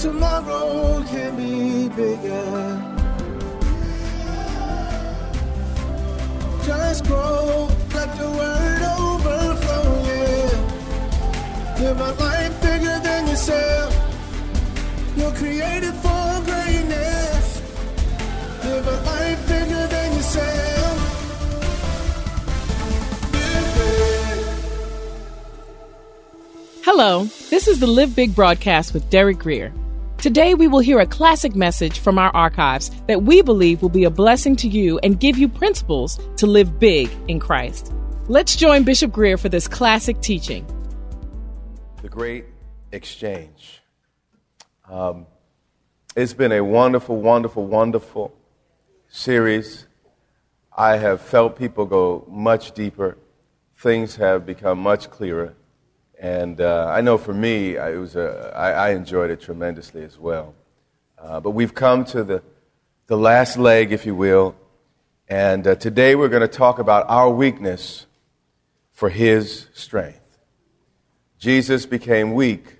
tomorrow can be bigger. Just grow, let the word overflow, yeah. Live life bigger than yourself. You're created for greatness. Live a life bigger than yourself. Hello, this is the Live Big broadcast with Derek Grier. Today, we will hear a classic message from our archives that we believe will be a blessing to you and give you principles to live big in Christ. Let's join Bishop Grier for this classic teaching. The Great Exchange. Um, it's been a wonderful, wonderful, wonderful series. I have felt people go much deeper. Things have become much clearer. And uh, I know for me, it was a, I, I enjoyed it tremendously as well. Uh, but we've come to the, the last leg, if you will. And uh, today we're going to talk about our weakness for his strength. Jesus became weak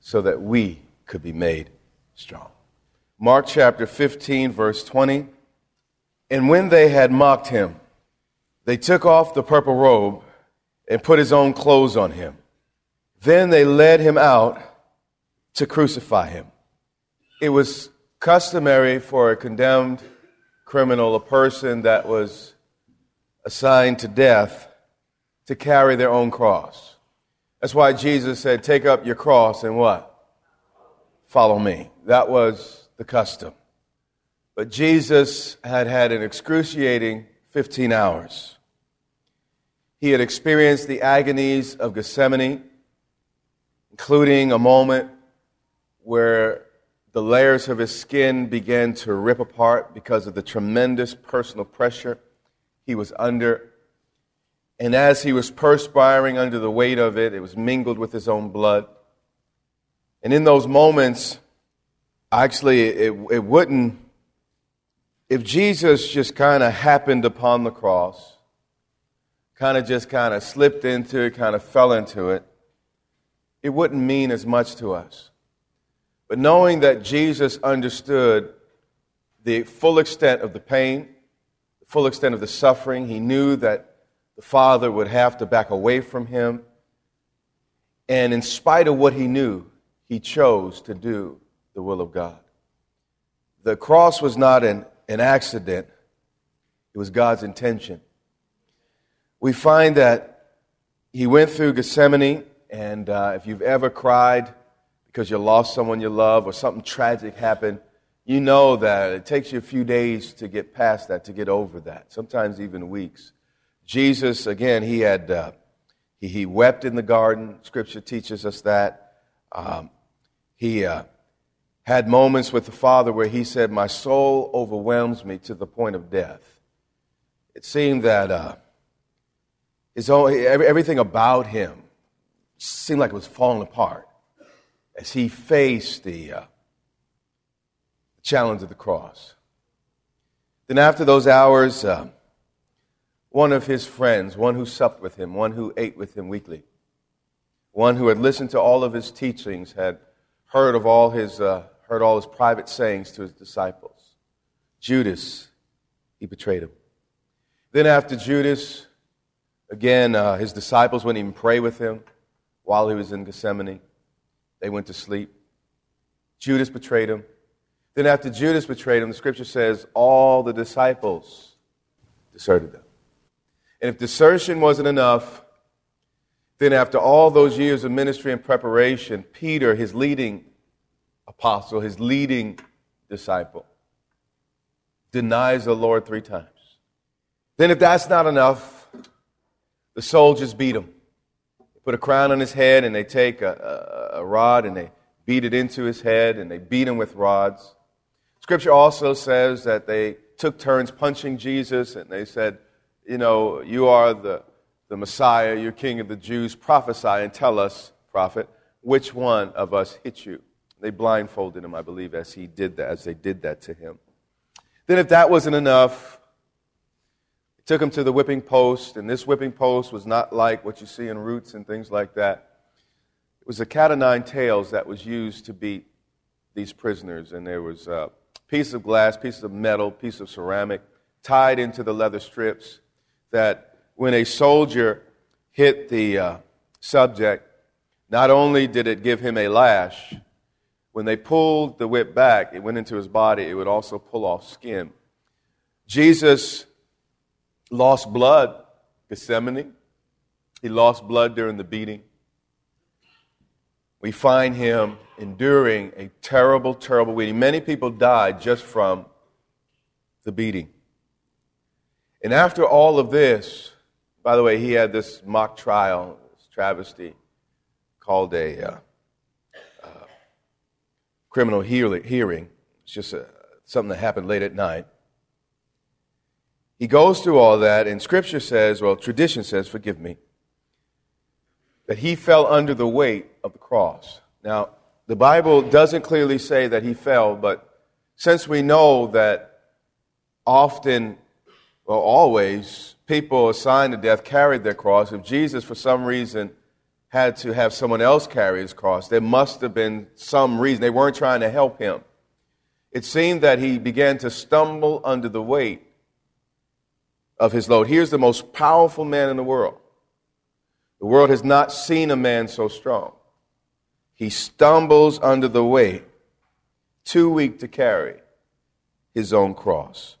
so that we could be made strong. Mark chapter 15, verse 20. And when they had mocked him, they took off the purple robe and put his own clothes on him. Then they led him out to crucify him. It was customary for a condemned criminal, a person that was assigned to death, to carry their own cross. That's why Jesus said, Take up your cross and what? Follow me. That was the custom. But Jesus had had an excruciating 15 hours. He had experienced the agonies of Gethsemane including a moment where the layers of his skin began to rip apart because of the tremendous personal pressure he was under. And as he was perspiring under the weight of it, it was mingled with his own blood. And in those moments, actually, it, it wouldn't, if Jesus just kind of happened upon the cross, kind of just kind of slipped into it, kind of fell into it, it wouldn't mean as much to us. But knowing that Jesus understood the full extent of the pain, the full extent of the suffering, he knew that the Father would have to back away from him. And in spite of what he knew, he chose to do the will of God. The cross was not an, an accident, it was God's intention. We find that he went through Gethsemane and uh, if you've ever cried because you lost someone you love or something tragic happened, you know that it takes you a few days to get past that, to get over that, sometimes even weeks. Jesus, again, he had, uh, he, he, wept in the garden. Scripture teaches us that. Um, he uh, had moments with the Father where he said, My soul overwhelms me to the point of death. It seemed that uh, his own, everything about him seemed like it was falling apart as he faced the uh, challenge of the cross. Then, after those hours, uh, one of his friends, one who supped with him, one who ate with him weekly, one who had listened to all of his teachings, had heard of all his, uh, heard all his private sayings to his disciples. Judas, he betrayed him. Then, after Judas, again, uh, his disciples wouldn't even pray with him while he was in Gethsemane. They went to sleep. Judas betrayed him. Then, after Judas betrayed him, the scripture says all the disciples deserted them. And if desertion wasn't enough, then after all those years of ministry and preparation, Peter, his leading apostle, his leading disciple, denies the Lord three times. Then, if that's not enough, the soldiers beat him. Put a crown on his head and they take a, a, a rod and they beat it into his head and they beat him with rods. Scripture also says that they took turns punching Jesus and they said, You know, you are the, the Messiah, you're King of the Jews. Prophesy and tell us, prophet, which one of us hit you. They blindfolded him, I believe, as he did that, as they did that to him. Then, if that wasn't enough, took him to the whipping post, and this whipping post was not like what you see in roots and things like that. It was a cat o' nine tails that was used to beat these prisoners, and there was a piece of glass, piece of metal, piece of ceramic tied into the leather strips that when a soldier hit the uh, subject, not only did it give him a lash, when they pulled the whip back, it went into his body, it would also pull off skin. Jesus lost blood, Gethsemane. He lost blood during the beating. We find him enduring a terrible, terrible beating. Many people died just from the beating. And after all of this, by the way, he had this mock trial, this travesty, called a uh, uh, criminal hearing. It's just a, uh, something that happened late at night. He goes through all that, and Scripture says, well, tradition says, forgive me, that he fell under the weight of the cross. Now, the Bible doesn't clearly say that he fell, but since we know that often, well, always, people assigned to death carried their cross, if Jesus, for some reason, had to have someone else carry his cross, there must have been some reason. They weren't trying to help him. It seemed that he began to stumble under the weight of his load. Here's the most powerful man in the world. The world has not seen a man so strong. He stumbles under the weight, too weak to carry his own cross.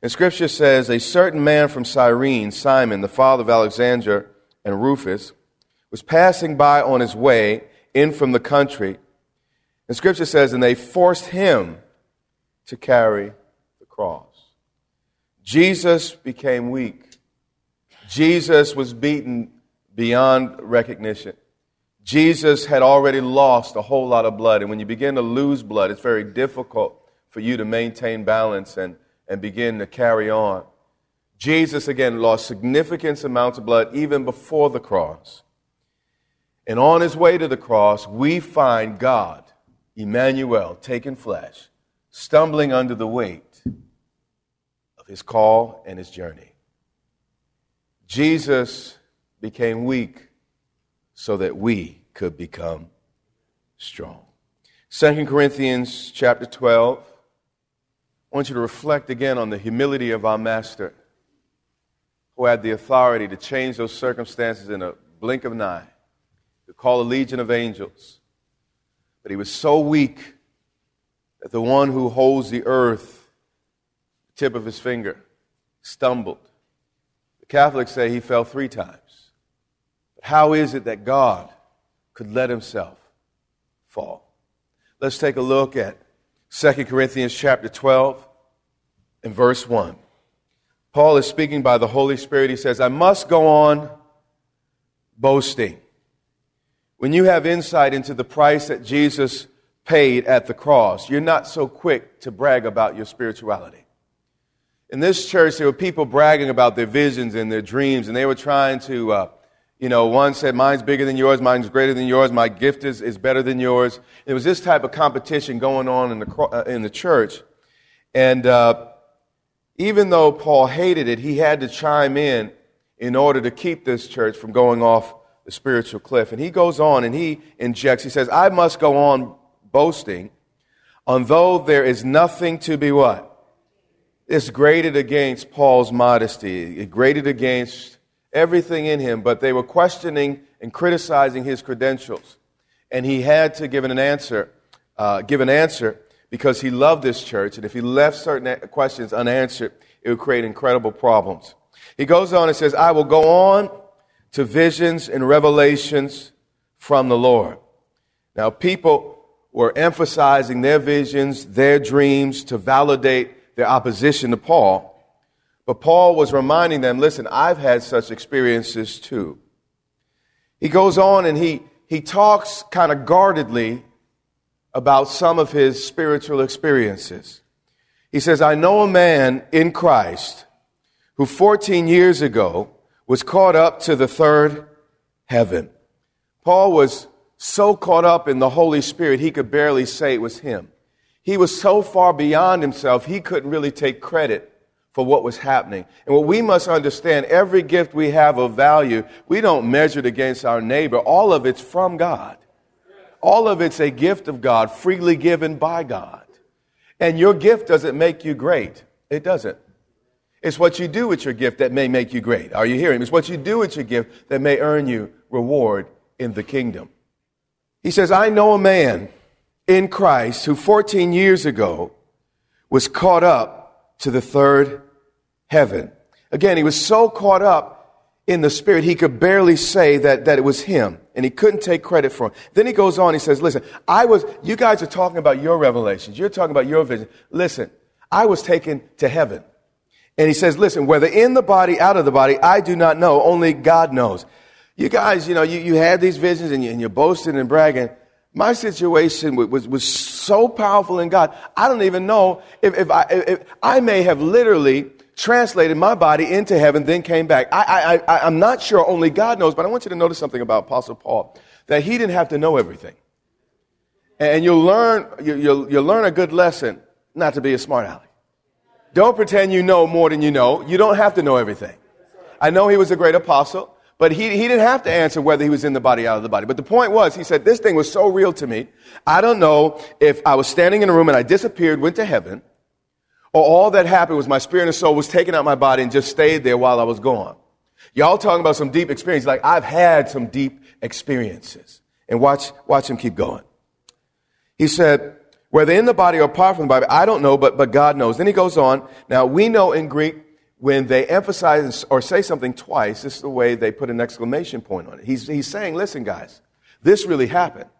And scripture says, A certain man from Cyrene, Simon, the father of Alexander and Rufus, was passing by on his way in from the country. And scripture says, And they forced him to carry the cross. Jesus became weak. Jesus was beaten beyond recognition. Jesus had already lost a whole lot of blood. And when you begin to lose blood, it's very difficult for you to maintain balance and, and begin to carry on. Jesus, again, lost significant amounts of blood even before the cross. And on his way to the cross, we find God, Emmanuel, taken flesh, stumbling under the weight his call and his journey. Jesus became weak so that we could become strong. 2 Corinthians chapter 12. I want you to reflect again on the humility of our master who had the authority to change those circumstances in a blink of an eye, to call a legion of angels. But he was so weak that the one who holds the earth tip of his finger, stumbled. The Catholics say he fell three times. But how is it that God could let himself fall? Let's take a look at 2 Corinthians chapter 12 and verse 1. Paul is speaking by the Holy Spirit. He says, I must go on boasting. When you have insight into the price that Jesus paid at the cross, you're not so quick to brag about your spirituality in this church, there were people bragging about their visions and their dreams, and they were trying to, uh, you know, one said, Mine's bigger than yours, mine's greater than yours, my gift is, is better than yours. It was this type of competition going on in the, uh, in the church. And uh, even though Paul hated it, he had to chime in in order to keep this church from going off the spiritual cliff. And he goes on and he injects, he says, I must go on boasting, although there is nothing to be what? It's graded against Paul's modesty. It graded against everything in him, but they were questioning and criticizing his credentials. And he had to give an answer, uh, give an answer because he loved this church. And if he left certain questions unanswered, it would create incredible problems. He goes on and says, I will go on to visions and revelations from the Lord. Now, people were emphasizing their visions, their dreams to validate their opposition to Paul. But Paul was reminding them listen, I've had such experiences too. He goes on and he, he talks kind of guardedly about some of his spiritual experiences. He says, I know a man in Christ who 14 years ago was caught up to the third heaven. Paul was so caught up in the Holy Spirit, he could barely say it was him. He was so far beyond himself, he couldn't really take credit for what was happening. And what we must understand, every gift we have of value, we don't measure it against our neighbor. All of it's from God. All of it's a gift of God, freely given by God. And your gift doesn't make you great. It doesn't. It's what you do with your gift that may make you great. Are you hearing? Me? It's what you do with your gift that may earn you reward in the kingdom. He says, I know a man in Christ who 14 years ago was caught up to the third heaven. Again, he was so caught up in the spirit, he could barely say that, that it was him, and he couldn't take credit for it. Then he goes on, he says, listen, I was, you guys are talking about your revelations. You're talking about your vision. Listen, I was taken to heaven. And he says, listen, whether in the body, out of the body, I do not know. Only God knows. You guys, you know, you, you had these visions and, you, and you're boasting and bragging. My situation was, was, so powerful in God. I don't even know if, if I, if I may have literally translated my body into heaven, then came back. I, I, I, I'm not sure, only God knows, but I want you to notice something about Apostle Paul, that he didn't have to know everything. And you'll learn, you'll, you'll learn a good lesson not to be a smart aleck. Don't pretend you know more than you know. You don't have to know everything. I know he was a great apostle, but he, he didn't have to answer whether he was in the body, or out of the body. But the point was, he said, this thing was so real to me. I don't know if I was standing in a room and I disappeared, went to heaven, or all that happened was my spirit and soul was taken out my body and just stayed there while I was gone. Y'all talking about some deep experience. Like I've had some deep experiences. And watch, watch him keep going. He said, whether in the body or apart from the body, I don't know, but, but God knows. Then he goes on. Now we know in Greek, when they emphasize or say something twice, this is the way they put an exclamation point on it. He's, he's saying, listen guys, this really happened.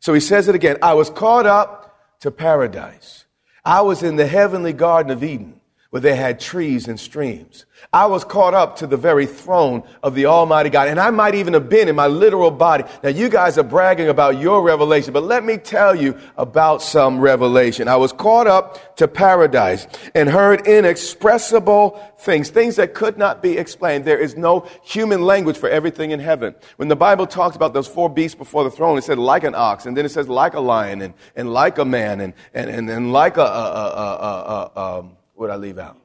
So he says it again. I was caught up to paradise. I was in the heavenly Garden of Eden where they had trees and streams. I was caught up to the very throne of the Almighty God. And I might even have been in my literal body. Now, you guys are bragging about your revelation, but let me tell you about some revelation. I was caught up to paradise and heard inexpressible things, things that could not be explained. There is no human language for everything in heaven. When the Bible talks about those four beasts before the throne, it said like an ox, and then it says like a lion, and, and like a man, and, and, and, and like a, a, a, a, a um, what I leave out?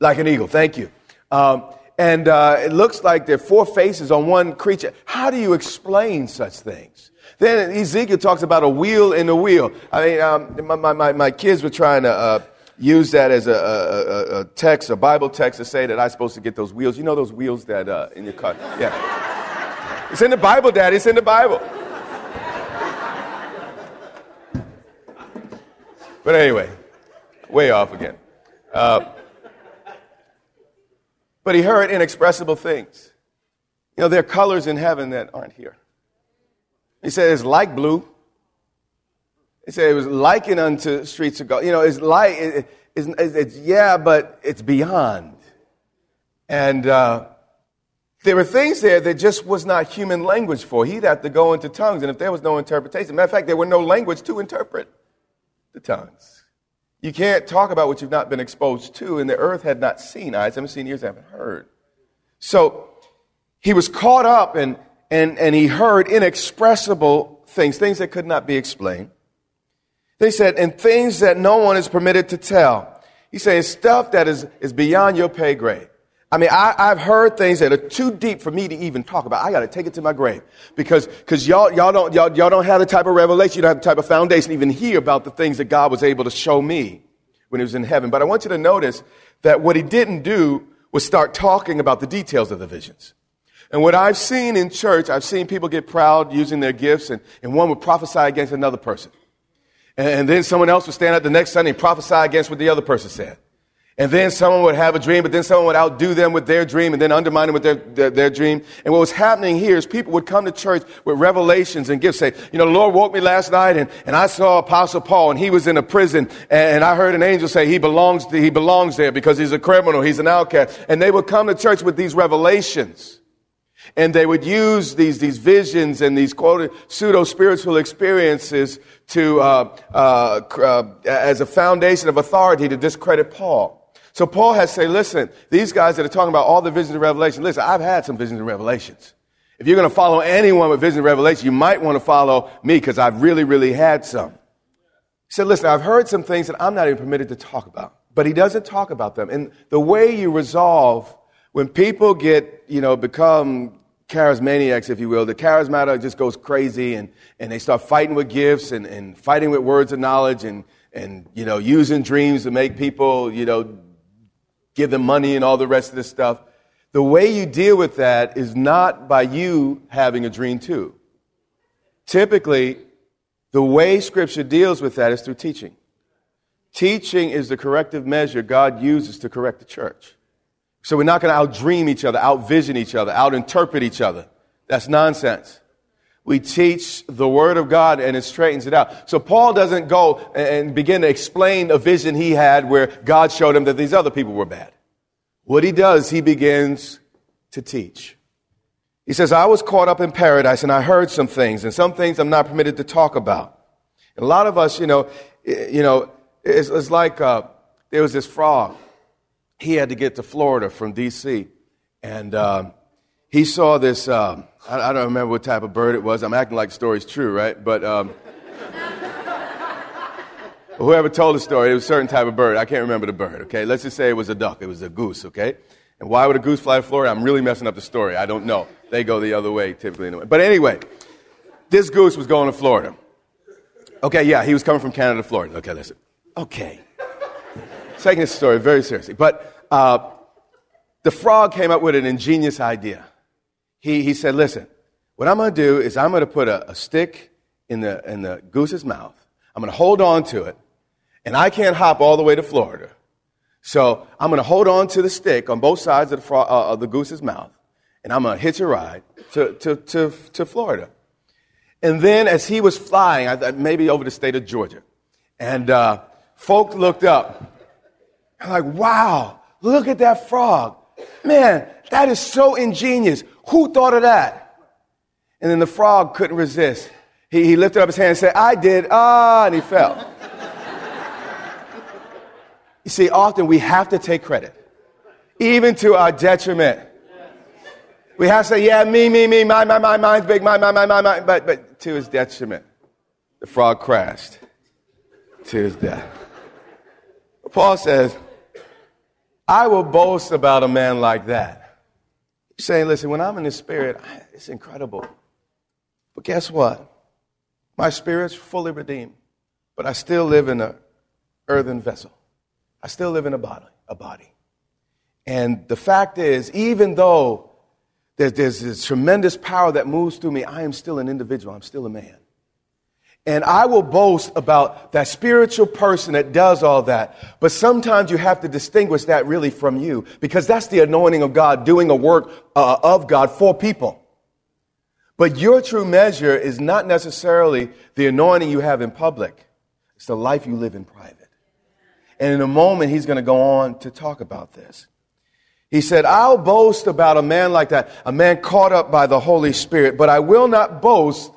Like an eagle. Thank you. Um, and uh, it looks like there are four faces on one creature. How do you explain such things? Then Ezekiel talks about a wheel in a wheel. I mean, um, my, my, my kids were trying to uh, use that as a, a, a, text, a Bible text to say that I'm supposed to get those wheels. You know those wheels that uh, in your car? Yeah. It's in the Bible, Daddy. It's in the Bible. But anyway, way off again. Uh, but he heard inexpressible things. You know, there are colors in heaven that aren't here. He said it's like blue. He said it was likened unto streets of gold. You know, it's like, it, it's, it's, yeah, but it's beyond. And uh, there were things there that just was not human language for. He'd have to go into tongues, and if there was no interpretation, matter of fact, there were no language to interpret the tongues. You can't talk about what you've not been exposed to, and the earth had not seen. Eyes haven't seen, ears haven't heard. So he was caught up and, and, and he heard inexpressible things, things that could not be explained. They said, and things that no one is permitted to tell. He said, stuff that is, is beyond your pay grade. I mean, I, have heard things that are too deep for me to even talk about. I got to take it to my grave because because y'all y'all don't y'all, y'all don't have the type of revelation, you don't have the type of foundation, even hear about the things that God was able to show me when He was in heaven. But I want you to notice that what He didn't do was start talking about the details of the visions. And what I've seen in church, I've seen people get proud using their gifts, and, and one would prophesy against another person, and, and then someone else would stand up the next Sunday and prophesy against what the other person said. And then someone would have a dream, but then someone would outdo them with their dream and then undermine them with their, their, their, dream. And what was happening here is people would come to church with revelations and gifts. Say, you know, the Lord woke me last night and, and I saw Apostle Paul and he was in a prison and, and I heard an angel say he belongs, to, he belongs there because he's a criminal, he's an outcast. And they would come to church with these revelations. And they would use these, these visions and these quoted pseudo spiritual experiences to, uh, uh, uh, as a foundation of authority to discredit Paul. So Paul has to say, listen, these guys that are talking about all the visions of revelation, listen, I've had some visions and revelations. If you're going to follow anyone with visions and revelation, you might want to follow me because I've really, really had some. He said, listen, I've heard some things that I'm not even permitted to talk about. But he doesn't talk about them. And the way you resolve when people get, you know, become charismaniacs, if you will, the charismatic just goes crazy and, and they start fighting with gifts and, and fighting with words of knowledge and, and, you know, using dreams to make people, you know, give them money and all the rest of this stuff. The way you deal with that is not by you having a dream too. Typically, the way Scripture deals with that is through teaching. Teaching is the corrective measure God uses to correct the church. So we're not going to outdream each other, outvision each other, outinterpret each other. That's nonsense. We teach the Word of God and it straightens it out. So Paul doesn't go and begin to explain a vision he had where God showed him that these other people were bad. What he does, he begins to teach. He says, I was caught up in paradise and I heard some things and some things I'm not permitted to talk about. And a lot of us, you know, you know, it's, it's like uh, there was this frog. He had to get to Florida from D.C. and uh, he saw this. Uh, I, I, don't remember what type of bird it was. I'm acting like the story's true, right? But um, whoever told the story, it was a certain type of bird. I can't remember the bird, okay? Let's just say it was a duck. It was a goose, okay? And why would a goose fly to Florida? I'm really messing up the story. I don't know. They go the other way typically. Anyway. But anyway, this goose was going to Florida. Okay, yeah, he was coming from Canada to Florida. Okay, listen. Okay. Taking this story very seriously. But uh, the frog came up with an ingenious idea he, he said, Listen, what I'm going to do is I'm going to put a, a stick in the, in the goose's mouth. I'm going to hold on to it, and I can't hop all the way to Florida. So I'm going to hold on to the stick on both sides of the, uh, of the goose's mouth, and I'm going to hitch a ride to, to, to, to Florida. And then as he was flying, I thought maybe over the state of Georgia, and uh, folk looked up, like, wow, look at that frog. Man, that is so ingenious. Who thought of that? And then the frog couldn't resist. He, he lifted up his hand and said, I did. Ah, and he fell. you see, often we have to take credit, even to our detriment. We have to say, yeah, me, me, me, my, my, my, mine's big, my, my, my, my, my, but, but to his detriment. The frog crashed to his death. Paul says, I will boast about a man like that saying, listen, when I'm in the spirit, it's incredible. But guess what? My spirit's fully redeemed, but I still live in an earthen vessel. I still live in a body, a body. And the fact is, even though there's, there's this tremendous power that moves through me, I am still an individual. I'm still a man. And I will boast about that spiritual person that does all that. But sometimes you have to distinguish that really from you because that's the anointing of God doing a work uh, of God for people. But your true measure is not necessarily the anointing you have in public. It's the life you live in private. And in a moment, he's going to go on to talk about this. He said, I'll boast about a man like that, a man caught up by the Holy Spirit, but I will not boast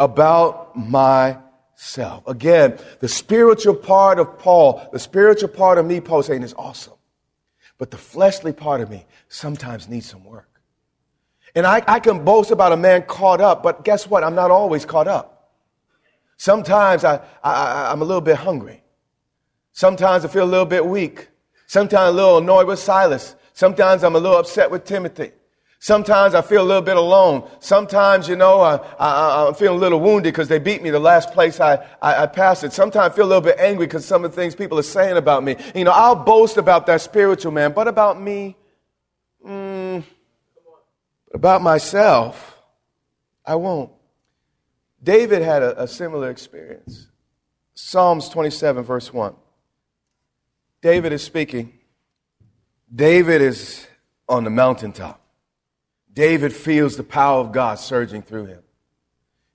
about myself. Again, the spiritual part of Paul, the spiritual part of me, Paul saying, is awesome. But the fleshly part of me sometimes needs some work. And I, I can boast about a man caught up, but guess what? I'm not always caught up. Sometimes I, I, I'm a little bit hungry. Sometimes I feel a little bit weak. Sometimes a little annoyed with Silas. Sometimes I'm a little upset with Timothy. Sometimes I feel a little bit alone. Sometimes, you know, I, I, am feeling a little wounded because they beat me the last place I, I, I passed it. Sometimes I feel a little bit angry because some of the things people are saying about me. You know, I'll boast about that spiritual man, but about me, mm, about myself, I won't. David had a, a similar experience. Psalms 27, verse 1. David is speaking. David is on the mountaintop. David feels the power of God surging through him.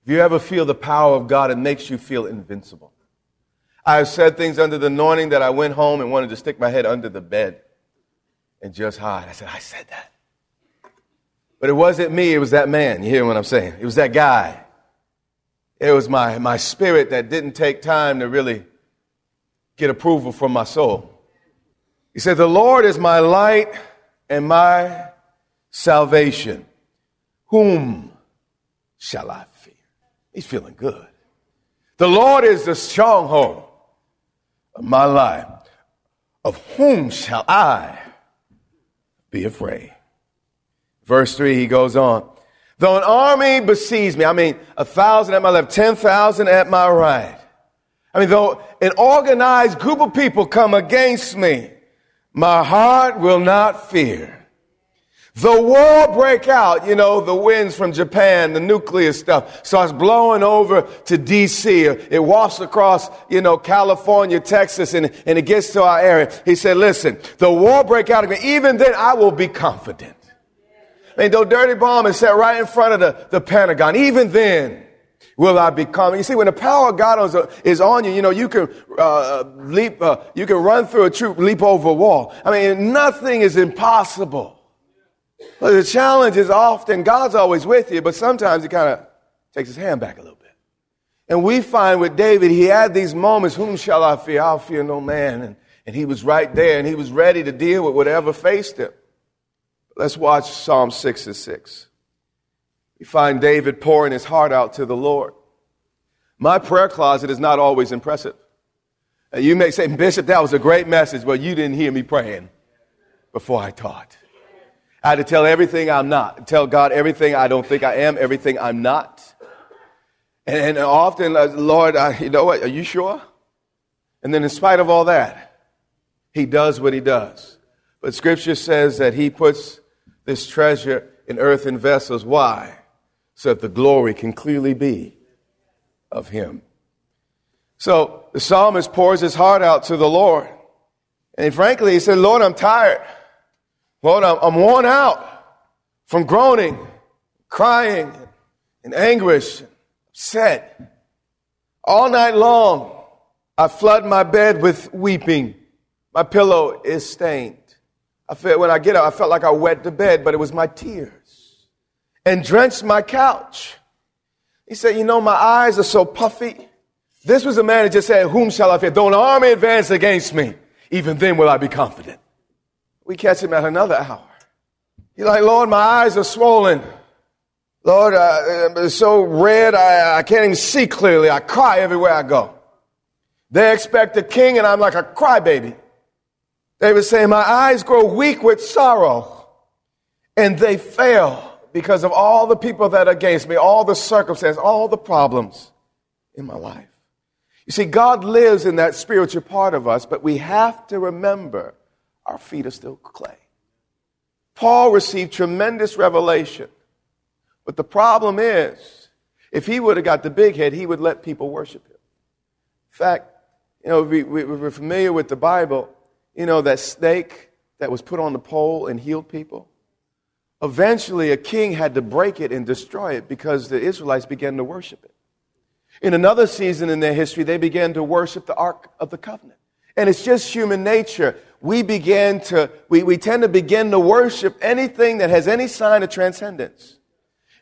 If you ever feel the power of God, it makes you feel invincible. I have said things under the anointing that I went home and wanted to stick my head under the bed and just hide. I said, I said that. But it wasn't me, it was that man. You hear what I'm saying? It was that guy. It was my, my spirit that didn't take time to really get approval from my soul. He said, The Lord is my light and my salvation. Whom shall I fear? He's feeling good. The Lord is the stronghold of my life. Of whom shall I be afraid? Verse 3, he goes on. Though an army besieges me, I mean, a thousand at my left, ten thousand at my right. I mean, though an organized group of people come against me, my heart will not fear. The war break out, you know, the winds from Japan, the nuclear stuff starts blowing over to DC. It wafts across, you know, California, Texas, and, and it gets to our area. He said, listen, the war break out again. Even then I will be confident. I mean, though dirty bomb is set right in front of the, the Pentagon, even then, will I become. You see, when the power of God is, is on you, you know, you can uh, leap, uh, you can run through a troop, leap over a wall. I mean, nothing is impossible. But the challenge is often God's always with you, but sometimes he kind of takes his hand back a little bit. And we find with David, he had these moments, whom shall I fear? I'll fear no man. And, and he was right there and he was ready to deal with whatever faced him. Let's watch Psalm 6 and 6. We find David pouring his heart out to the Lord. My prayer closet is not always impressive. And you may say, Bishop, that was a great message, but you didn't hear me praying before I taught. I had to tell everything I'm not, tell God everything I don't think I am, everything I'm not. And, and often, uh, Lord, I, you know what? Are you sure? And then, in spite of all that, He does what He does. But Scripture says that He puts this treasure in earthen vessels. Why? So that the glory can clearly be of Him. So the psalmist pours his heart out to the Lord. And frankly, he said, Lord, I'm tired. Lord, I'm, worn out from groaning, crying, and anguish, upset. All night long, I flood my bed with weeping. My pillow is stained. I felt, when I get up, I felt like I wet the bed, but it was my tears. And drenched my couch. He said, you know, my eyes are so puffy. This was a man who just said, whom shall I fear? Though an army advance against me, even then will I be confident. We catch him at another hour. He's like, Lord, my eyes are swollen. Lord, uh, it's so red, I, I can't even see clearly. I cry everywhere I go. They expect a king, and I'm like a crybaby. They would say, My eyes grow weak with sorrow, and they fail because of all the people that are against me, all the circumstances, all the problems in my life. You see, God lives in that spiritual part of us, but we have to remember our feet are still clay. Paul received tremendous revelation. But the problem is, if he would have got the big head, he would let people worship him. In fact, you know, we, we, we're familiar with the Bible. You know, that snake that was put on the pole and healed people. Eventually, a king had to break it and destroy it because the Israelites began to worship it. In another season in their history, they began to worship the Ark of the Covenant. And it's just human nature. We begin to, we, we tend to begin to worship anything that has any sign of transcendence.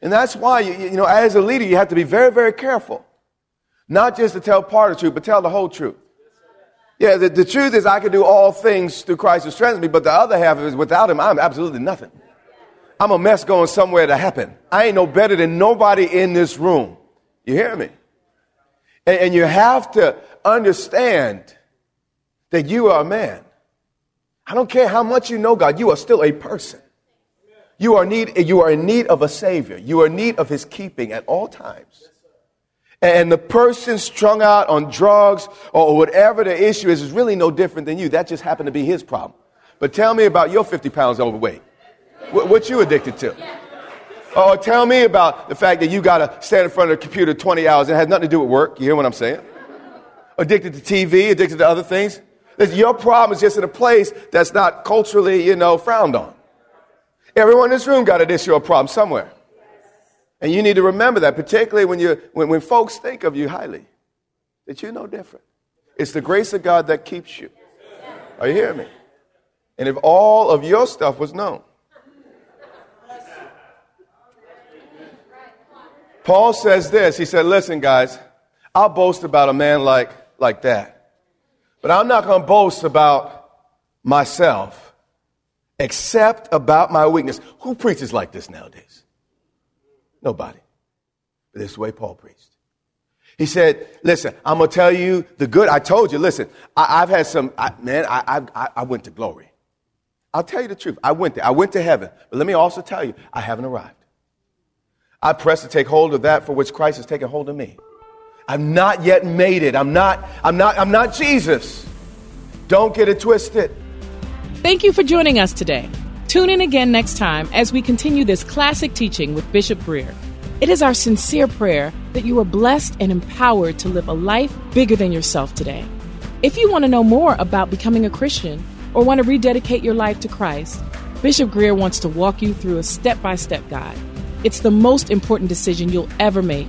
And that's why, you, you know, as a leader, you have to be very, very careful. Not just to tell part of the truth, but tell the whole truth. Yeah, the, the truth is I can do all things through Christ who strengthens me, but the other half is without him, I'm absolutely nothing. I'm a mess going somewhere to happen. I ain't no better than nobody in this room. You hear me? And, and you have to understand that you are a man. I don't care how much you know God, you are still a person. You are, need, you are in need of a Savior. You are in need of His keeping at all times. And the person strung out on drugs or whatever the issue is is really no different than you. That just happened to be his problem. But tell me about your 50 pounds overweight. What, you addicted to? Or tell me about the fact that you got to stand in front of the computer 20 hours and it has nothing to do with work. You hear what I'm saying? Addicted to TV, addicted to other things. Your problem is just in a place that's not culturally, you know, frowned on. Everyone in this room got an issue or problem somewhere. And you need to remember that, particularly when, you, when, when folks think of you highly, that you're no different. It's the grace of God that keeps you. Are you hearing me? And if all of your stuff was known, Paul says this. He said, Listen, guys, I'll boast about a man like, like that. But I'm not going to boast about myself except about my weakness. Who preaches like this nowadays? Nobody. But this is the way Paul preached. He said, listen, I'm going to tell you the good. I told you, listen, I, have had some, I, man, I, I, I went to glory. I'll tell you the truth. I went there. I went to heaven. But let me also tell you, I haven't arrived. I press to take hold of that for which Christ has taken hold of me. I've not yet made it. I'm not, I'm not, I'm not Jesus. Don't get it twisted. Thank you for joining us today. Tune in again next time as we continue this classic teaching with Bishop Grier. It is our sincere prayer that you are blessed and empowered to live a life bigger than yourself today. If you want to know more about becoming a Christian or want to rededicate your life to Christ, Bishop Grier wants to walk you through a step by step guide. It's the most important decision you'll ever make.